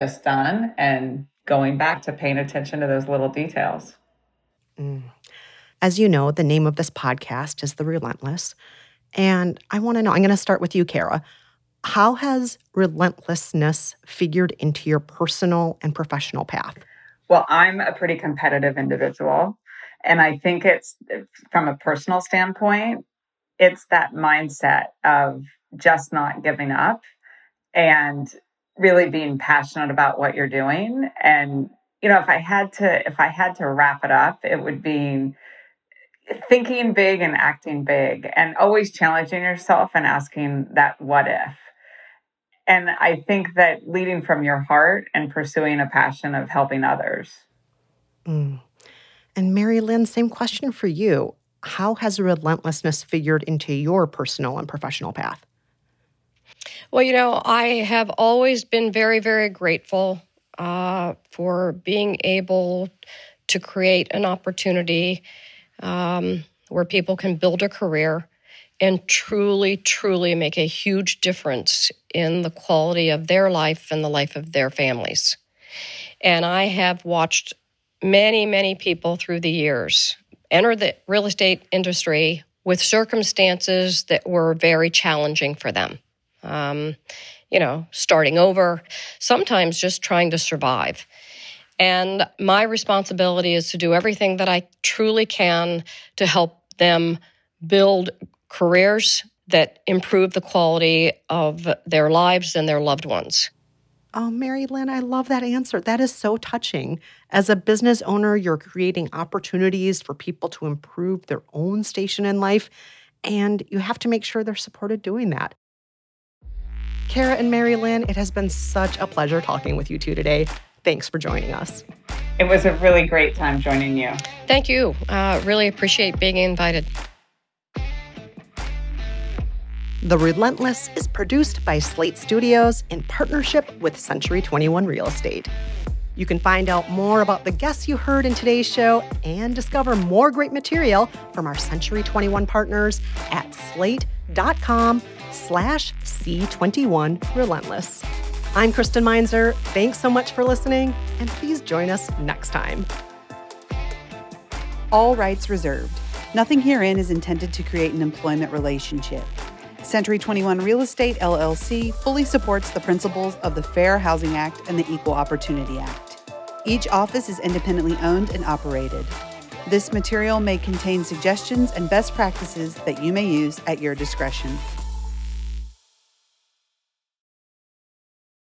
just done and going back to paying attention to those little details. Mm. As you know, the name of this podcast is The Relentless. And I want to know I'm going to start with you, Kara. How has relentlessness figured into your personal and professional path? Well, I'm a pretty competitive individual. And I think it's from a personal standpoint, it's that mindset of just not giving up and really being passionate about what you're doing. And, you know, if I had to, if I had to wrap it up, it would be thinking big and acting big and always challenging yourself and asking that what if. And I think that leading from your heart and pursuing a passion of helping others. Mm. And Mary Lynn, same question for you. How has relentlessness figured into your personal and professional path? Well, you know, I have always been very, very grateful uh, for being able to create an opportunity um, where people can build a career and truly, truly make a huge difference in the quality of their life and the life of their families. And I have watched many, many people through the years enter the real estate industry with circumstances that were very challenging for them. Um, you know, starting over, sometimes just trying to survive. And my responsibility is to do everything that I truly can to help them build careers that improve the quality of their lives and their loved ones. Oh, Mary Lynn, I love that answer. That is so touching. As a business owner, you're creating opportunities for people to improve their own station in life, and you have to make sure they're supported doing that. Kara and Mary Lynn, it has been such a pleasure talking with you two today. Thanks for joining us. It was a really great time joining you. Thank you. Uh, really appreciate being invited. The Relentless is produced by Slate Studios in partnership with Century 21 Real Estate. You can find out more about the guests you heard in today's show and discover more great material from our Century 21 partners at slate.com slash C21 Relentless. I'm Kristen Meinzer. Thanks so much for listening, and please join us next time. All rights reserved. Nothing herein is intended to create an employment relationship. Century 21 Real Estate LLC fully supports the principles of the Fair Housing Act and the Equal Opportunity Act. Each office is independently owned and operated. This material may contain suggestions and best practices that you may use at your discretion.